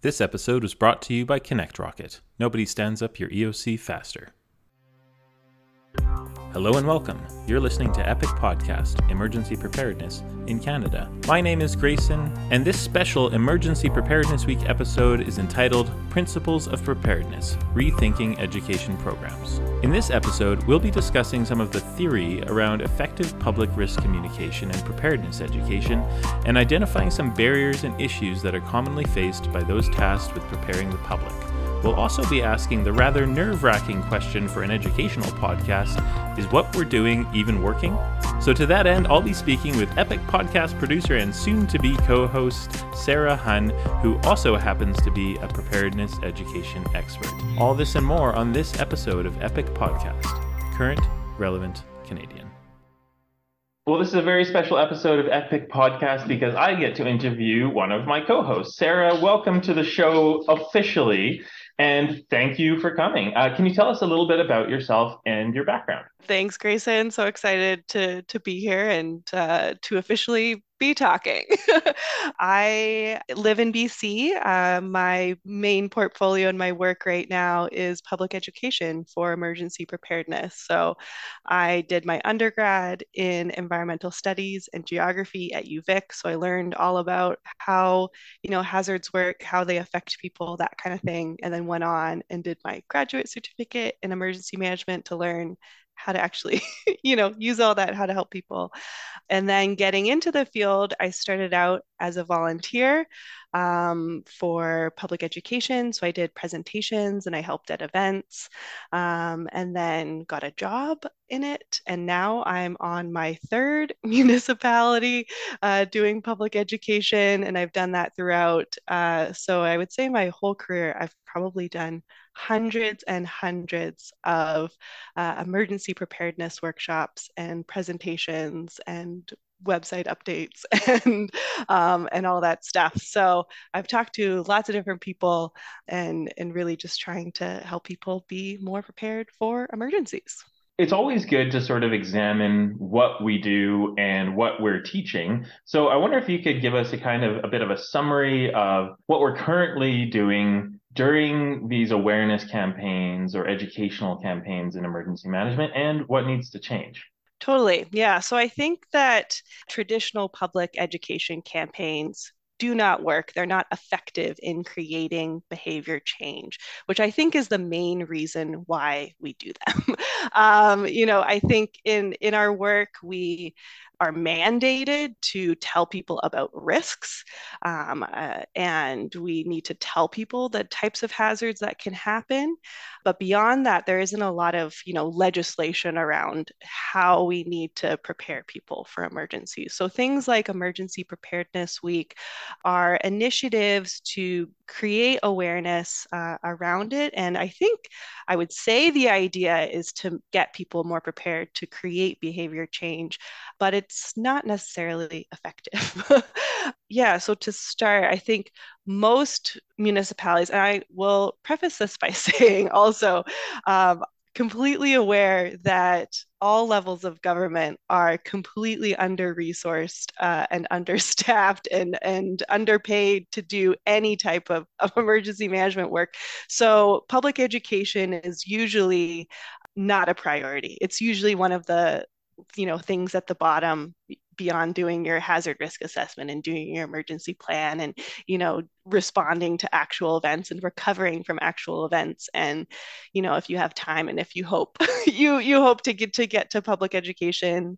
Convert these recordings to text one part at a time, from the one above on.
This episode was brought to you by Connect Rocket. Nobody stands up your EOC faster. Hello and welcome. You're listening to Epic Podcast Emergency Preparedness in Canada. My name is Grayson, and this special Emergency Preparedness Week episode is entitled Principles of Preparedness Rethinking Education Programs. In this episode, we'll be discussing some of the theory around effective public risk communication and preparedness education, and identifying some barriers and issues that are commonly faced by those tasked with preparing the public. We'll also be asking the rather nerve wracking question for an educational podcast is what we're doing even working? So, to that end, I'll be speaking with Epic podcast producer and soon to be co host Sarah Hunn, who also happens to be a preparedness education expert. All this and more on this episode of Epic Podcast Current, Relevant, Canadian. Well, this is a very special episode of Epic Podcast because I get to interview one of my co hosts. Sarah, welcome to the show officially. And thank you for coming. Uh, can you tell us a little bit about yourself and your background? Thanks, Grayson. So excited to to be here and uh, to officially be talking. I live in BC. Uh, my main portfolio and my work right now is public education for emergency preparedness. So I did my undergrad in environmental studies and geography at UVic. So I learned all about how, you know, hazards work, how they affect people, that kind of thing. And then went on and did my graduate certificate in emergency management to learn how to actually, you know, use all that, how to help people. And then getting into the field, I started out as a volunteer um, for public education. So I did presentations and I helped at events um, and then got a job in it. And now I'm on my third municipality uh, doing public education, and I've done that throughout. Uh, so I would say my whole career, I've probably done hundreds and hundreds of uh, emergency preparedness workshops and presentations and website updates and um, and all that stuff. So I've talked to lots of different people and and really just trying to help people be more prepared for emergencies. It's always good to sort of examine what we do and what we're teaching. So I wonder if you could give us a kind of a bit of a summary of what we're currently doing during these awareness campaigns or educational campaigns in emergency management and what needs to change? Totally. Yeah. So I think that traditional public education campaigns do not work. They're not effective in creating behavior change, which I think is the main reason why we do them. um, you know, I think in in our work we are mandated to tell people about risks. Um, uh, and we need to tell people the types of hazards that can happen. But beyond that, there isn't a lot of you know legislation around how we need to prepare people for emergencies. So things like Emergency Preparedness Week are initiatives to create awareness uh, around it. And I think I would say the idea is to get people more prepared to create behavior change, but it's not necessarily effective. yeah, so to start, I think most municipalities, and I will preface this by saying also, um, completely aware that all levels of government are completely under resourced uh, and understaffed and, and underpaid to do any type of, of emergency management work. So, public education is usually not a priority. It's usually one of the you know things at the bottom beyond doing your hazard risk assessment and doing your emergency plan and you know responding to actual events and recovering from actual events. And you know if you have time and if you hope you you hope to get to get to public education.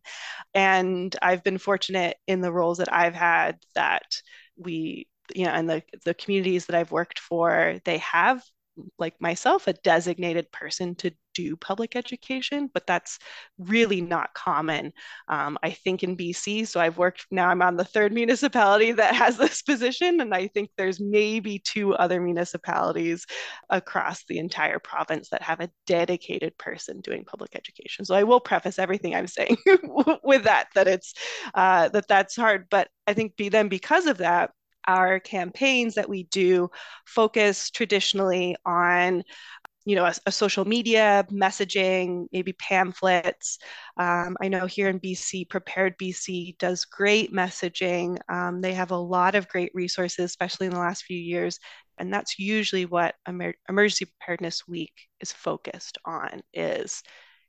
And i've been fortunate in the roles that i've had that we you know and the the communities that i've worked for they have like myself a designated person to do public education, but that's really not common. Um, I think in BC, so I've worked now, I'm on the third municipality that has this position, and I think there's maybe two other municipalities across the entire province that have a dedicated person doing public education. So I will preface everything I'm saying with that, that it's uh, that that's hard. But I think be, then because of that, our campaigns that we do focus traditionally on you know a, a, social media messaging maybe pamphlets um, i know here in bc PreparedBC does great messaging um, they have a lot of great resources especially in the last few years And that's usually what Emer- Emergency Preparedness Week is focused on is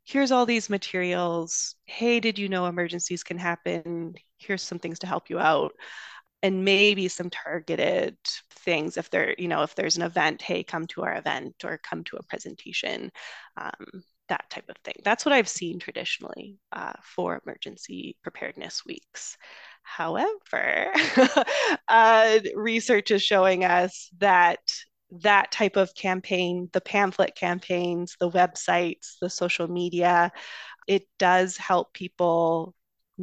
here's all these materials. Hey, did you know emergencies can happen? Here's some things to help you out. And maybe some targeted things if there, you know, if there's an event, hey, come to our event or come to a presentation. Um, that type of thing. That's what I've seen traditionally uh, for emergency preparedness weeks. However, uh, research is showing us that that type of campaign, the pamphlet campaigns, the websites, the social media, it does help people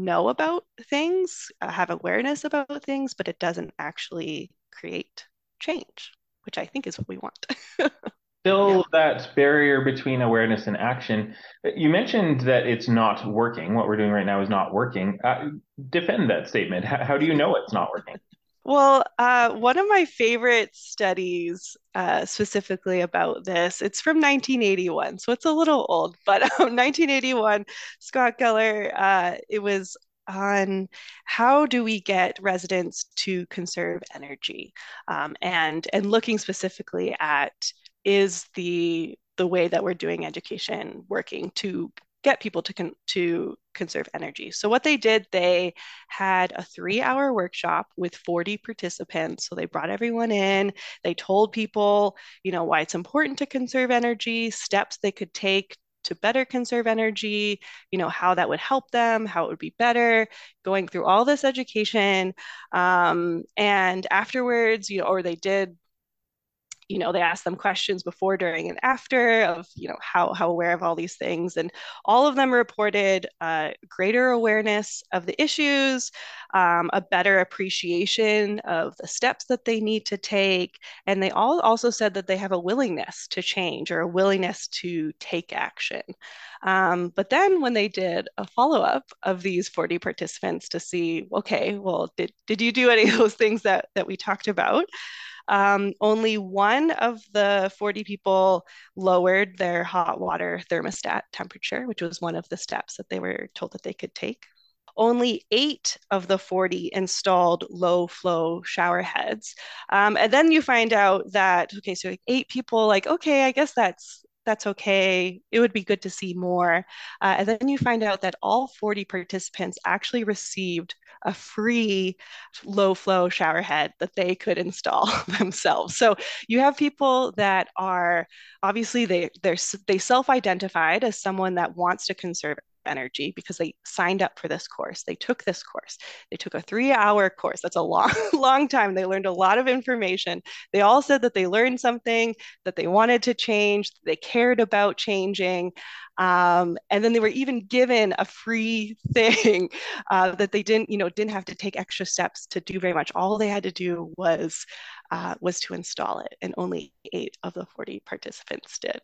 know about things, uh, have awareness about things, but it doesn't actually create change, which I think is what we want. Still, yeah. that barrier between awareness and action. You mentioned that it's not working. What we're doing right now is not working. Uh, defend that statement. How, how do you know it's not working? Well, uh, one of my favorite studies uh, specifically about this, it's from 1981, so it's a little old, but um, 1981, Scott Geller, uh, it was on how do we get residents to conserve energy um, and and looking specifically at is the the way that we're doing education working to get people to con- to conserve energy. So what they did, they had a 3-hour workshop with 40 participants. So they brought everyone in, they told people, you know, why it's important to conserve energy, steps they could take to better conserve energy, you know, how that would help them, how it would be better, going through all this education. Um, and afterwards, you know, or they did you know they asked them questions before during and after of you know how how aware of all these things and all of them reported uh, greater awareness of the issues um, a better appreciation of the steps that they need to take and they all also said that they have a willingness to change or a willingness to take action. Um, but then when they did a follow-up of these 40 participants to see okay well did, did you do any of those things that that we talked about um, only one of the 40 people lowered their hot water thermostat temperature, which was one of the steps that they were told that they could take. Only eight of the 40 installed low flow shower heads. Um, and then you find out that, okay, so eight people, like, okay, I guess that's that's okay. It would be good to see more. Uh, and then you find out that all 40 participants actually received a free low flow shower head that they could install themselves. So you have people that are obviously they they're they self-identified as someone that wants to conserve energy because they signed up for this course. They took this course. They took a three hour course. That's a long, long time. They learned a lot of information. They all said that they learned something, that they wanted to change, they cared about changing. Um, and then they were even given a free thing uh, that they didn't, you know, didn't have to take extra steps to do very much. All they had to do was uh, was to install it, and only eight of the 40 participants did.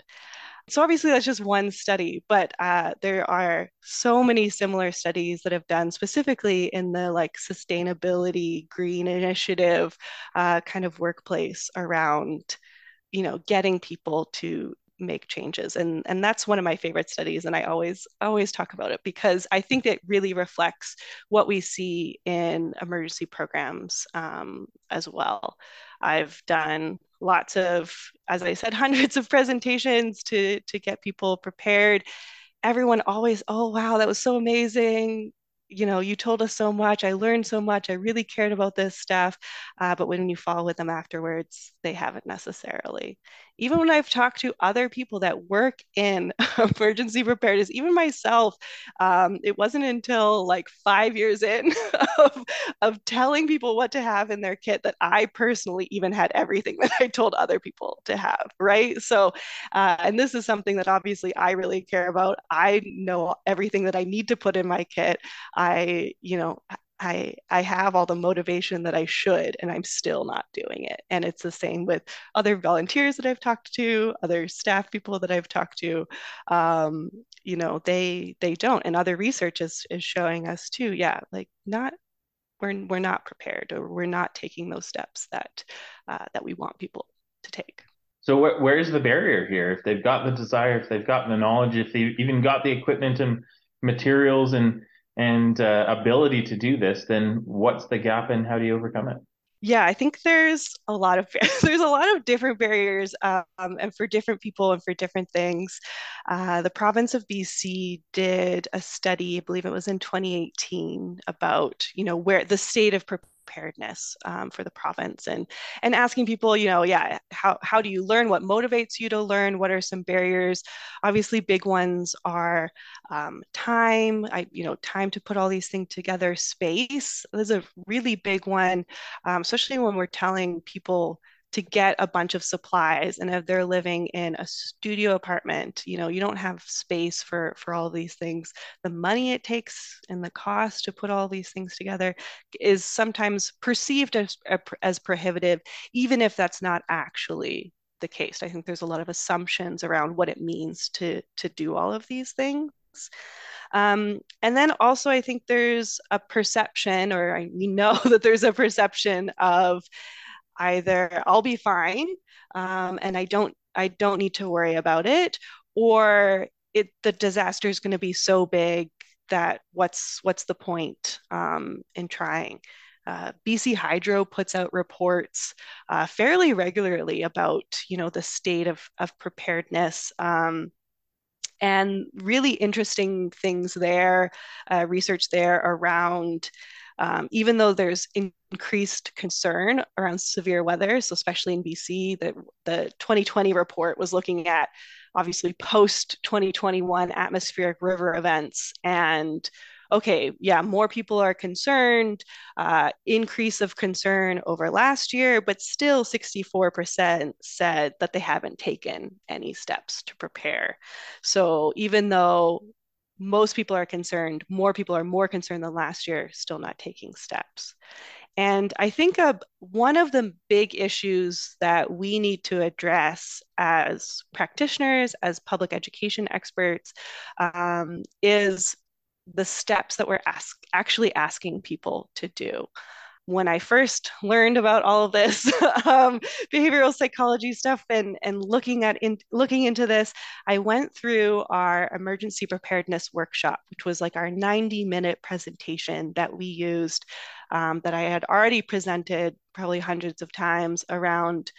So obviously that's just one study, but uh, there are so many similar studies that have done specifically in the like sustainability, green initiative uh, kind of workplace around, you know, getting people to make changes. And and that's one of my favorite studies and i always always talk about it because i think it really reflects what we see in emergency programs um, as well. I've done lots of, as I said, hundreds of presentations to to get people prepared. Everyone always, oh wow, that was so amazing you know, you told us so much. I learned so much. I really cared about this stuff. Uh, but when you follow with them afterwards, they haven't necessarily. Even when I've talked to other people that work in emergency preparedness, even myself, um, it wasn't until like five years in of, of telling people what to have in their kit that I personally even had everything that I told other people to have. Right. So, uh, and this is something that obviously I really care about. I know everything that I need to put in my kit. I, you know, I I have all the motivation that I should and I'm still not doing it. And it's the same with other volunteers that I've talked to, other staff people that I've talked to. Um, you know, they they don't. And other research is is showing us too, yeah, like not we're we're not prepared or we're not taking those steps that uh, that we want people to take. So wh- where's the barrier here? If they've got the desire, if they've got the knowledge, if they've even got the equipment and materials and and uh, ability to do this, then what's the gap and how do you overcome it? Yeah, I think there's a lot of there's a lot of different barriers, um, and for different people and for different things. Uh, the province of BC did a study, I believe it was in 2018, about you know where the state of preparedness um, for the province and and asking people you know yeah how, how do you learn? What motivates you to learn? What are some barriers? Obviously big ones are um, time. I, you know time to put all these things together. Space is a really big one um, especially when we're telling people to get a bunch of supplies and if they're living in a studio apartment you know you don't have space for for all these things. The money it takes and the cost to put all these things together is sometimes perceived as as prohibitive even if that's not actually the case. I think there's a lot of assumptions around what it means to to do all of these things. Um, and then also, I think there's a perception, or we know that there's a perception of either I'll be fine um, and I don't I don't need to worry about it, or it the disaster is going to be so big that what's what's the point um, in trying? Uh, BC Hydro puts out reports uh, fairly regularly about you know the state of of preparedness. Um, and really interesting things there, uh, research there around um, even though there's increased concern around severe weather, so especially in BC, the, the 2020 report was looking at obviously post 2021 atmospheric river events and okay, yeah, more people are concerned, uh, increase of concern over last year, but still 64% said that they haven't taken any steps to prepare. So even though most people are concerned, more people are more concerned than last year, still not taking steps. And I think uh, one of the big issues that we need to address as practitioners, as public education experts, um, is the steps that we're ask, actually asking people to do when I first learned about all of this um, behavioral psychology stuff and, and looking at in, looking into this, I went through our emergency preparedness workshop, which was like our 90 minute presentation that we used um, that I had already presented probably hundreds of times around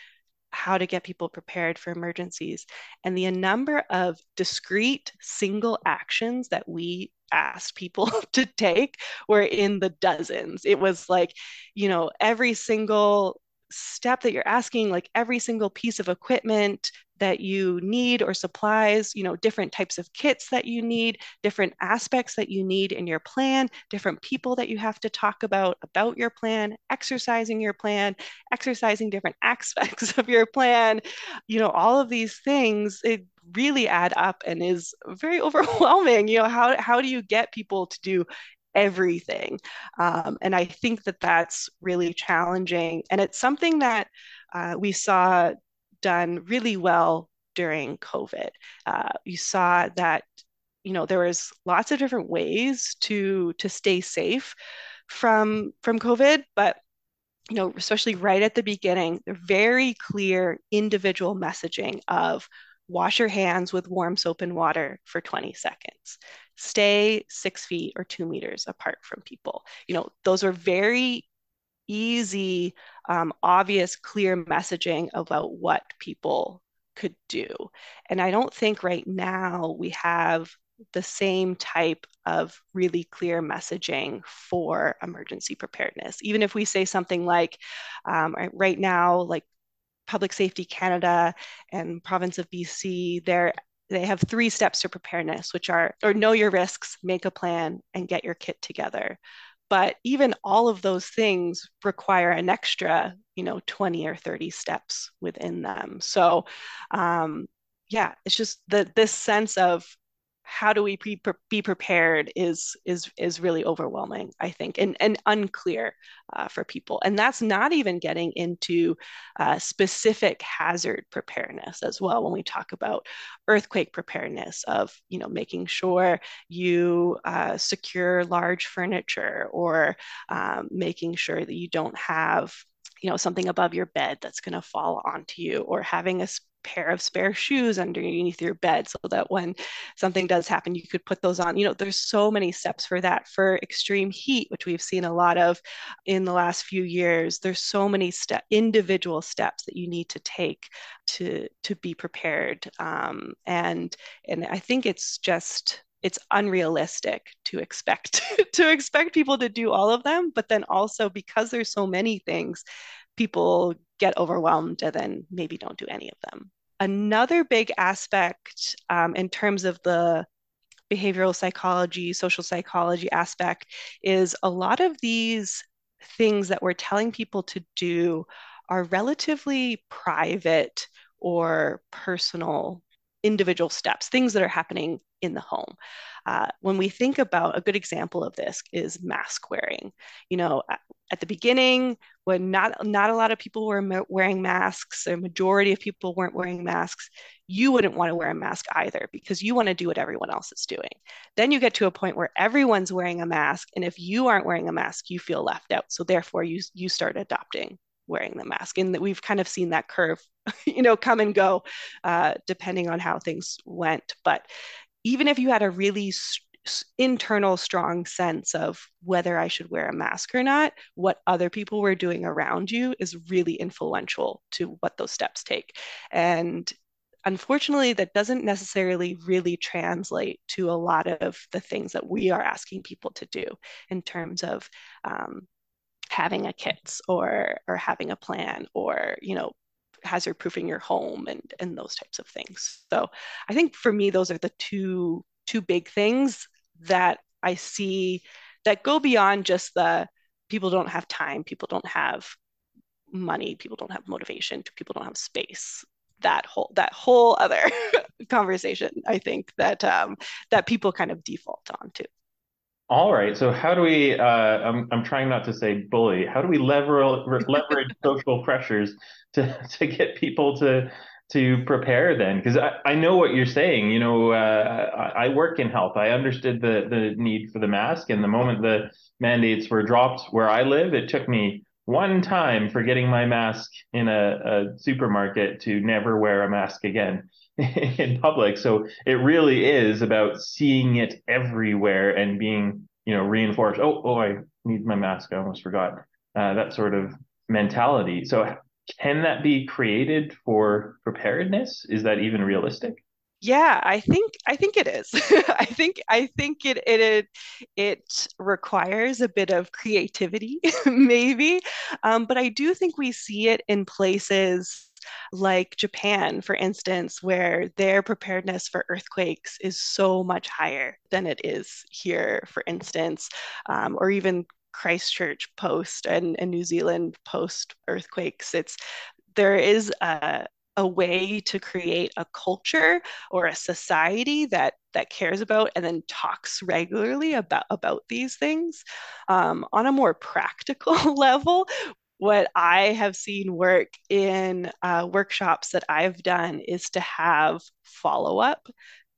how to get people prepared for emergencies. And the number of discrete single actions that we asked people to take were in the dozens. It was like, you know, every single step that you're asking, like every single piece of equipment that you need or supplies, you know, different types of kits that you need, different aspects that you need in your plan, different people that you have to talk about about your plan, exercising your plan, exercising different aspects of your plan, you know, all of these things, it really add up and is very overwhelming. You know, how how do you get people to do everything? Um, and I think that that's really challenging, and it's something that uh, we saw done really well during COVID. Uh, you saw that you know there was lots of different ways to to stay safe from from COVID, but you know especially right at the beginning, the very clear individual messaging of wash your hands with warm soap and water for 20 seconds stay six feet or two meters apart from people you know those are very easy um, obvious clear messaging about what people could do and i don't think right now we have the same type of really clear messaging for emergency preparedness even if we say something like um, right now like Public Safety Canada and province of BC, they're they have three steps to preparedness, which are or know your risks, make a plan, and get your kit together. But even all of those things require an extra, you know, 20 or 30 steps within them. So um, yeah, it's just the this sense of how do we be prepared is is is really overwhelming i think and and unclear uh, for people. And that's not even getting into uh, specific hazard preparedness as well when we talk about earthquake preparedness of you know making sure you uh, secure large furniture or um, making sure that you don't have you know something above your bed that's going to fall onto you or having a pair of spare shoes underneath your bed so that when something does happen, you could put those on. You know, there's so many steps for that. For extreme heat, which we've seen a lot of in the last few years, there's so many step individual steps that you need to take to to be prepared. Um, and and I think it's just it's unrealistic to expect to expect people to do all of them but then also because there's so many things people get overwhelmed and then maybe don't do any of them another big aspect um, in terms of the behavioral psychology social psychology aspect is a lot of these things that we're telling people to do are relatively private or personal individual steps, things that are happening in the home. Uh, when we think about a good example of this is mask wearing. You know, at the beginning, when not not a lot of people were wearing masks, a majority of people weren't wearing masks, you wouldn't want to wear a mask either because you want to do what everyone else is doing. Then you get to a point where everyone's wearing a mask, and if you aren't wearing a mask, you feel left out. So therefore, you you start adopting wearing the mask. And that we've kind of seen that curve, you know, come and go uh, depending on how things went. But even if you had a really internal strong sense of whether I should wear a mask or not, what other people were doing around you is really influential to what those steps take. And unfortunately, that doesn't necessarily really translate to a lot of the things that we are asking people to do in terms of um, having a kit or or having a plan or you know hazard proofing your home and and those types of things. So i think for me those are the two two big things that i see that go beyond just the people don't have time people don't have money people don't have motivation people don't have space that whole that whole other conversation i think that um that people kind of default on to all right. So how do we? Uh, I'm I'm trying not to say bully. How do we lever, leverage social pressures to to get people to to prepare then? Because I, I know what you're saying. You know, uh, I, I work in health. I understood the the need for the mask, and the moment the mandates were dropped where I live, it took me one time for getting my mask in a, a supermarket to never wear a mask again. in public. So it really is about seeing it everywhere and being, you know, reinforced. Oh, oh, I need my mask. I almost forgot uh, that sort of mentality. So can that be created for preparedness? Is that even realistic? Yeah, I think I think it is. I think I think it it it requires a bit of creativity, maybe, um, but I do think we see it in places like Japan, for instance, where their preparedness for earthquakes is so much higher than it is here, for instance, um, or even Christchurch post and, and New Zealand post earthquakes. It's there is a, a way to create a culture or a society that that cares about and then talks regularly about about these things um, on a more practical level what I have seen work in uh, workshops that I've done is to have follow up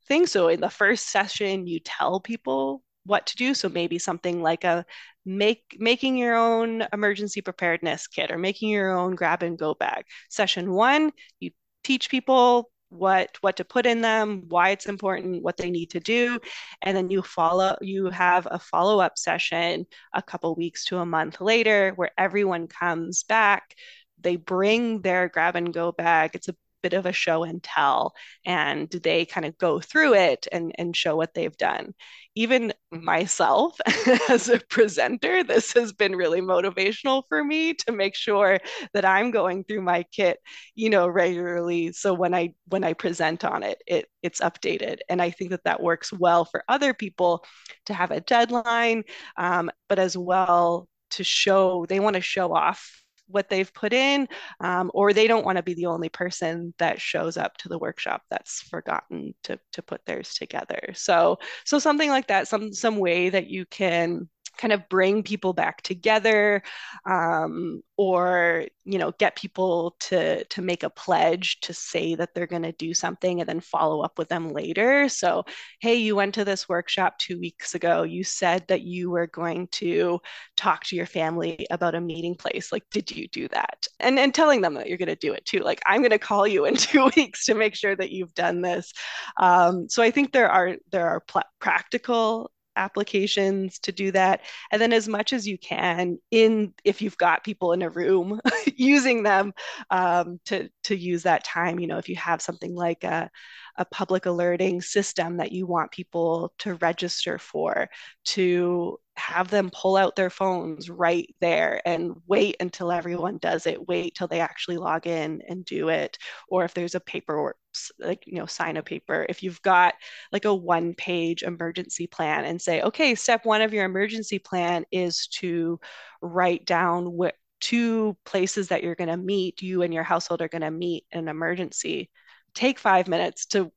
things. So in the first session, you tell people what to do. So maybe something like a make making your own emergency preparedness kit or making your own grab and go bag. Session one, you teach people what what to put in them why it's important what they need to do and then you follow you have a follow-up session a couple weeks to a month later where everyone comes back they bring their grab and go bag it's a bit of a show and tell and they kind of go through it and, and show what they've done. Even myself as a presenter, this has been really motivational for me to make sure that I'm going through my kit, you know, regularly. So when I when I present on it, it it's updated. And I think that that works well for other people to have a deadline, um, but as well to show they want to show off what they've put in, um, or they don't want to be the only person that shows up to the workshop that's forgotten to, to put theirs together. So, so something like that, some some way that you can kind of bring people back together um, or you know get people to to make a pledge to say that they're going to do something and then follow up with them later. So hey you went to this workshop two weeks ago. You said that you were going to talk to your family about a meeting place. Like did you do that? And and telling them that you're going to do it too. Like i'm going to call you in two weeks to make sure that you've done this. Um, so i think there are there are pl- practical applications to do that. And then as much as you can in if you've got people in a room using them um, to to use that time you know if you have something like a, a public alerting system that you want people to register for to have them pull out their phones right there and wait until everyone does it wait till they actually log in and do it or if there's a paperwork like you know sign a paper. If you've got like a one page emergency plan and say okay step one of your emergency plan is to write down what two places that you're going to meet you and your household are going to meet in an emergency. Take five minutes to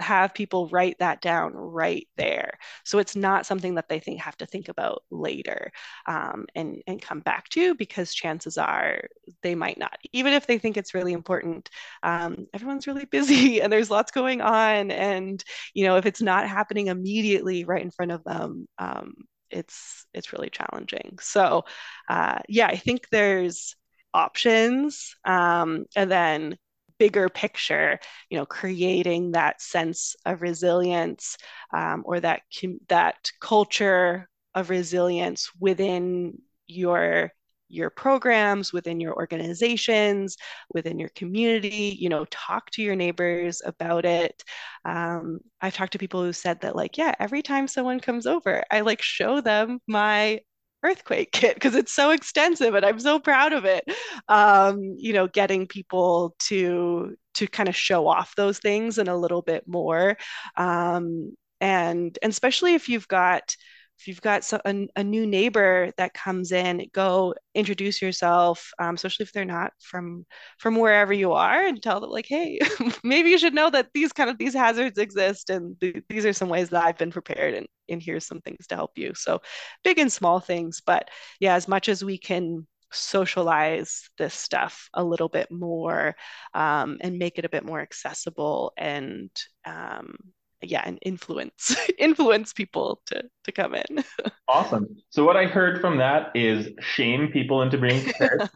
have people write that down right there. So it's not something that they think have to think about later um, and, and come back to because chances are they might not. Even if they think it's really important, um, everyone's really busy and there's lots going on. And, you know, if it's not happening immediately right in front of them, um, it's it's really challenging. So uh, yeah, I think there's options um, and then bigger picture, you know, creating that sense of resilience um, or that that culture of resilience within your your programs within your organizations within your community. You know talk to your neighbors about it. Um, i've talked to people who said that like yeah every time someone comes over i like show them my earthquake kit because it's so extensive and I'm so proud of it. Um, you know, getting people to to kind of show off those things and a little bit more. Um, and, and especially if you've got if you've got so, a, a, new neighbor that comes in go introduce yourself um, especially if they're not from from wherever you are and tell them like hey maybe you should know that these kind of these hazards exist and th- these are some ways that i've been prepared and, and here's some things to help you. So big and small things but yeah as much as we can socialize this stuff a little bit more um, and make it a bit more accessible and um, yeah and influence influence people to to come in. Awesome. So what i heard from that is shame people into being prepared.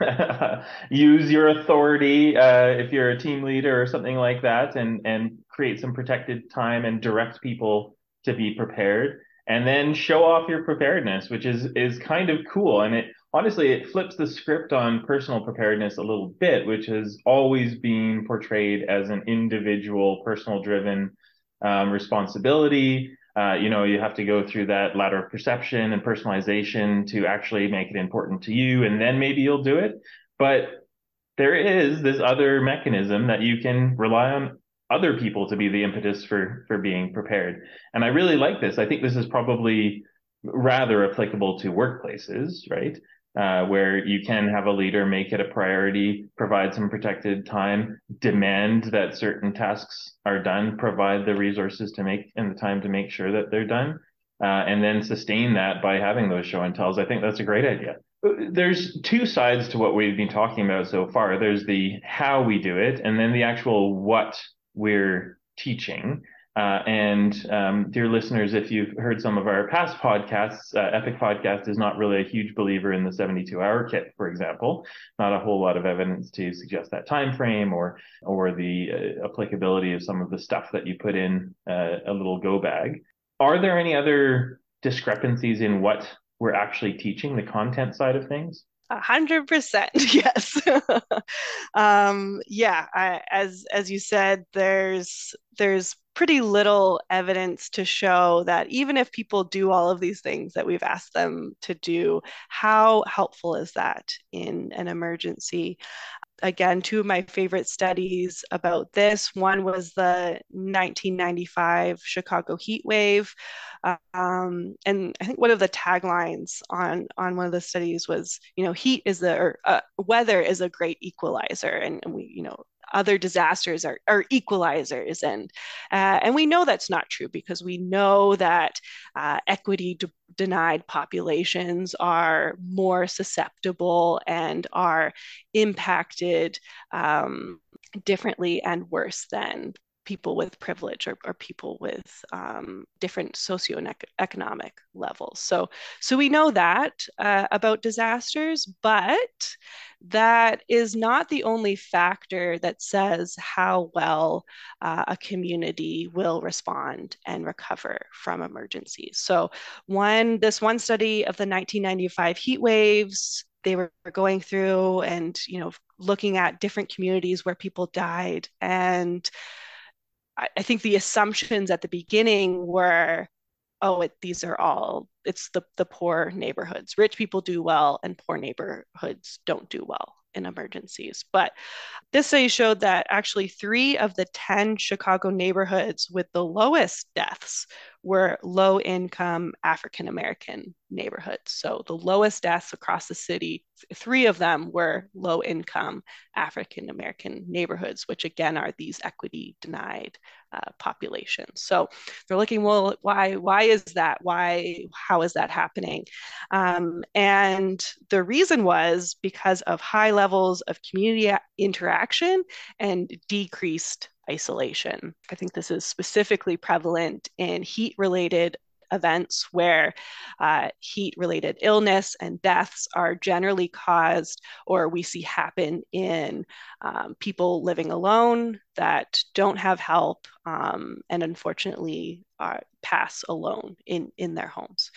Use your authority uh, if you're a team leader or something like that and and create some protected time and direct people to be prepared. And then show off your preparedness which is is kind of cool. And it honestly it flips the script on personal preparedness a little bit which has always been portrayed as an individual personal driven um, responsibility. Uh, you know, you have to go through that ladder of perception and personalization to actually make it important to you, and then maybe you'll do it. But there is this other mechanism that you can rely on other people to be the impetus for for being prepared. And I really like this. I think this is probably rather applicable to workplaces, right? Uh, where you can have a leader make it a priority, provide some protected time, demand that certain tasks are done, provide the resources to make and the time to make sure that they're done, uh, and then sustain that by having those show and tells. I think that's a great idea. There's two sides to what we've been talking about so far. There's the how we do it, and then the actual what we're teaching. Uh, and um, dear listeners, if you've heard some of our past podcasts, uh, Epic Podcast is not really a huge believer in the 72-hour kit, for example. Not a whole lot of evidence to suggest that time frame or or the uh, applicability of some of the stuff that you put in uh, a little go bag. Are there any other discrepancies in what we're actually teaching, the content side of things? A hundred percent, yes. um, yeah, I, as as you said, there's there's pretty little evidence to show that even if people do all of these things that we've asked them to do, how helpful is that in an emergency? Again, two of my favorite studies about this. One was the 1995 Chicago heat wave. Um, and I think one of the taglines on, on one of the studies was, you know, heat is the, or uh, weather is a great equalizer. And, and we, you know, other disasters are, are equalizers. And uh, and we know that's not true because we know that uh, equity de- denied populations are more susceptible and are impacted um, differently and worse than people with privilege or, or people with um, different socioeconomic levels. So, so we know that uh, about disasters, but that is not the only factor that says how well uh, a community will respond and recover from emergencies. So, one this one study of the 1995 heat waves they were going through and you know looking at different communities where people died and I, I think the assumptions at the beginning were, oh, it, these are all it's the the poor neighborhoods. Rich people do well, and poor neighborhoods don't do well in emergencies. But this study showed that actually three of the 10 Chicago neighborhoods with the lowest deaths were low income African American neighborhoods. So the lowest deaths across the city, three of them were low income African American neighborhoods, which again are these equity denied uh, populations. So they're looking, well, why, why is that? Why, how is that happening? Um, and the reason was because of high levels of community interaction and decreased isolation. I think this is specifically prevalent in heat related events where uh, heat related illness and deaths are generally caused or we see happen in um, people living alone that don't have help um, and unfortunately uh, pass alone in, in their homes.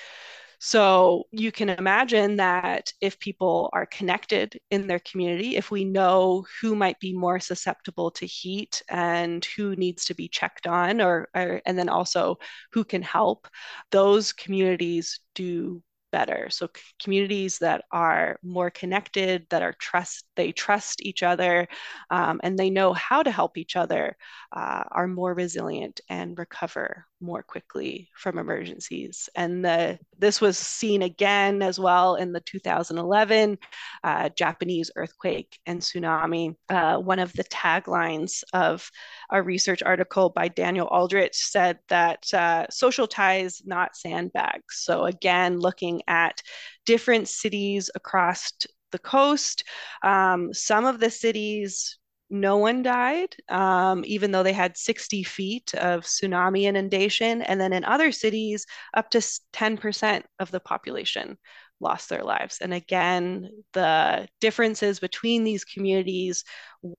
So you can imagine that if people are connected in their community, if we know who might be more susceptible to heat and who needs to be checked on, or, or and then also who can help, those communities do better. So communities that are more connected, that are trust, they trust each other, um, and they know how to help each other, uh, are more resilient and recover more quickly from emergencies. And the, this was seen again as well in the 2011 uh, Japanese earthquake and tsunami. Uh, one of the taglines of a research article by Daniel Aldrich said that uh, social ties, not sandbags. So, again, looking at different cities across the coast. Um, some of the cities no one died, um, even though they had 60 feet of tsunami inundation. And then in other cities, up to 10% of the population lost their lives. And again, the differences between these communities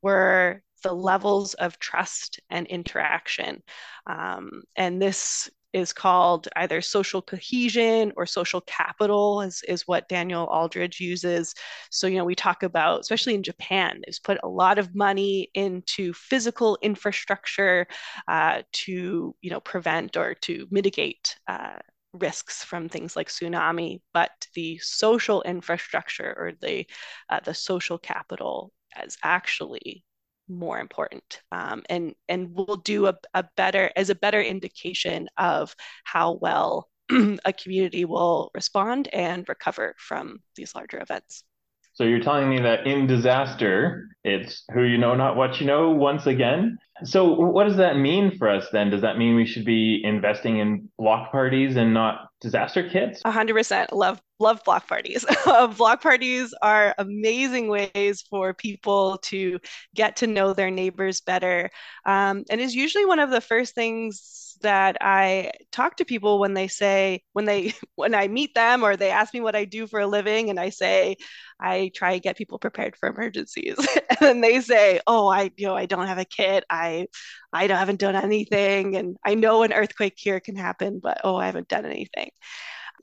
were the levels of trust and interaction. Um, and this is called either social cohesion or social capital is, is what Daniel Aldrich uses. So, you know, we talk about, especially in Japan, they've put a lot of money into physical infrastructure uh, to, you know, prevent or to mitigate uh, risks from things like tsunami, but the social infrastructure or the uh, the social capital is actually more important um, and and will do a, a better as a better indication of how well a community will respond and recover from these larger events. So you're telling me that in disaster, it's who you know, not what you know, once again. So what does that mean for us then? Does that mean we should be investing in block parties and not disaster kits? A hundred percent. Love love block parties. block parties are amazing ways for people to get to know their neighbors better, um, and is usually one of the first things that I talk to people when they say when they when I meet them or they ask me what I do for a living and I say I try to get people prepared for emergencies. And then they say oh I you know I don't have a kit I I haven't done anything and I know an earthquake here can happen but oh I haven't done anything.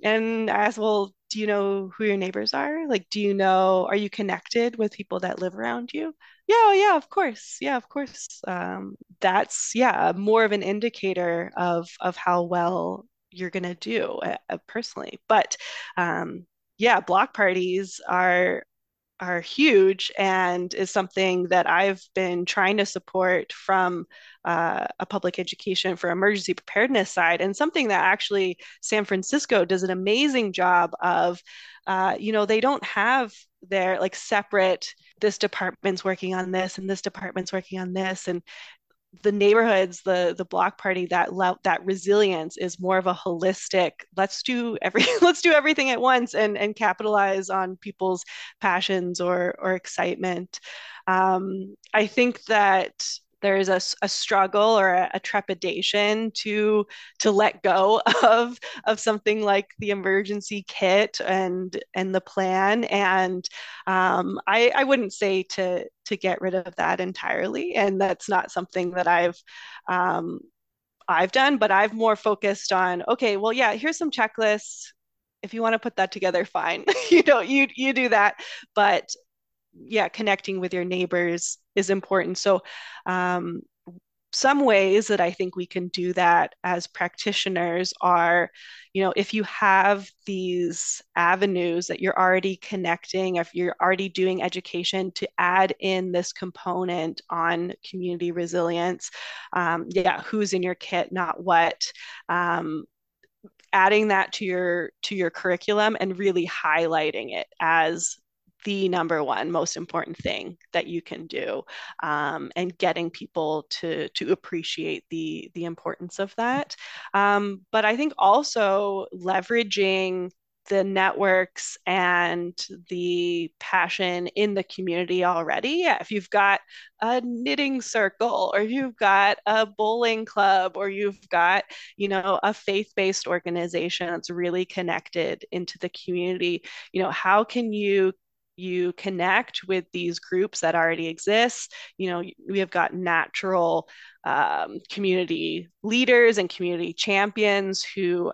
And I ask well do you know who your neighbors are? Like do you know are you connected with people that live around you? Yeah oh, yeah of course. Yeah of course. Um, that's yeah more of an indicator of of how well you're going to do uh, uh, personally. But um, yeah block parties are are huge and is something that I've been trying to support from uh, a public education for emergency preparedness side, and something that actually San Francisco does an amazing job of. Uh, you know, they don't have their like separate this department's working on this and this department's working on this and the neighborhoods the the block party that that resilience is more of a holistic let's do every let's do everything at once and and capitalize on people's passions or or excitement. Um, i think that there's a, a struggle or a, a, trepidation to to let go of of something like the emergency kit and and the plan. And um, I, I wouldn't say to to get rid of that entirely. And that's not something that I've um, I've done but I've more focused on okay well yeah here's some checklists. If you want to put that together fine. You know you you do that. But yeah, connecting with your neighbors is important. So, um, some ways that I think we can do that as practitioners are, you know, if you have these avenues that you're already connecting, if you're already doing education, to add in this component on community resilience. Um, yeah, who's in your kit, not what. Um, adding that to your to your curriculum and really highlighting it as the number one most important thing that you can do um, and getting people to to appreciate the the importance of that um, but i think also leveraging the networks and the passion in the community already. Yeah, if you've got a knitting circle or you've got a bowling club or you've got, you know, a faith-based organization that's really connected into the community, you know, how can you you connect with these groups that already exist. You know, we have got natural um, community leaders and community champions who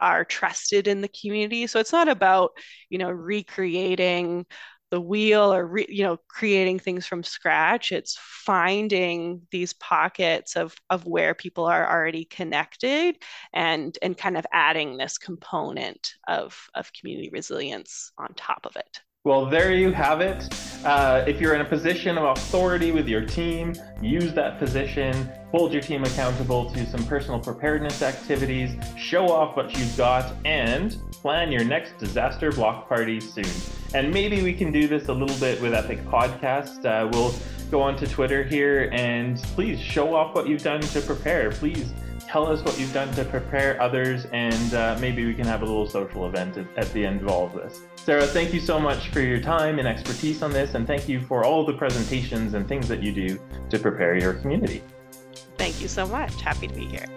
are trusted in the community. So it's not about, you know, recreating the wheel or re, you know creating things from scratch it's finding these pockets of of where people are already connected and and kind of adding this component of of community resilience on top of it well, there you have it. Uh, if you're in a position of authority with your team, use that position, hold your team accountable to some personal preparedness activities, show off what you've got, and plan your next disaster block party soon. And maybe we can do this a little bit with Epic Podcast. Uh, we'll go onto Twitter here and please show off what you've done to prepare. Please tell us what you've done to prepare others, and uh, maybe we can have a little social event at, at, the end of all of this. Sarah, thank you so much for your time and expertise on this, and thank you for all the presentations and things that you do to prepare your community. Thank you so much. Happy to be here.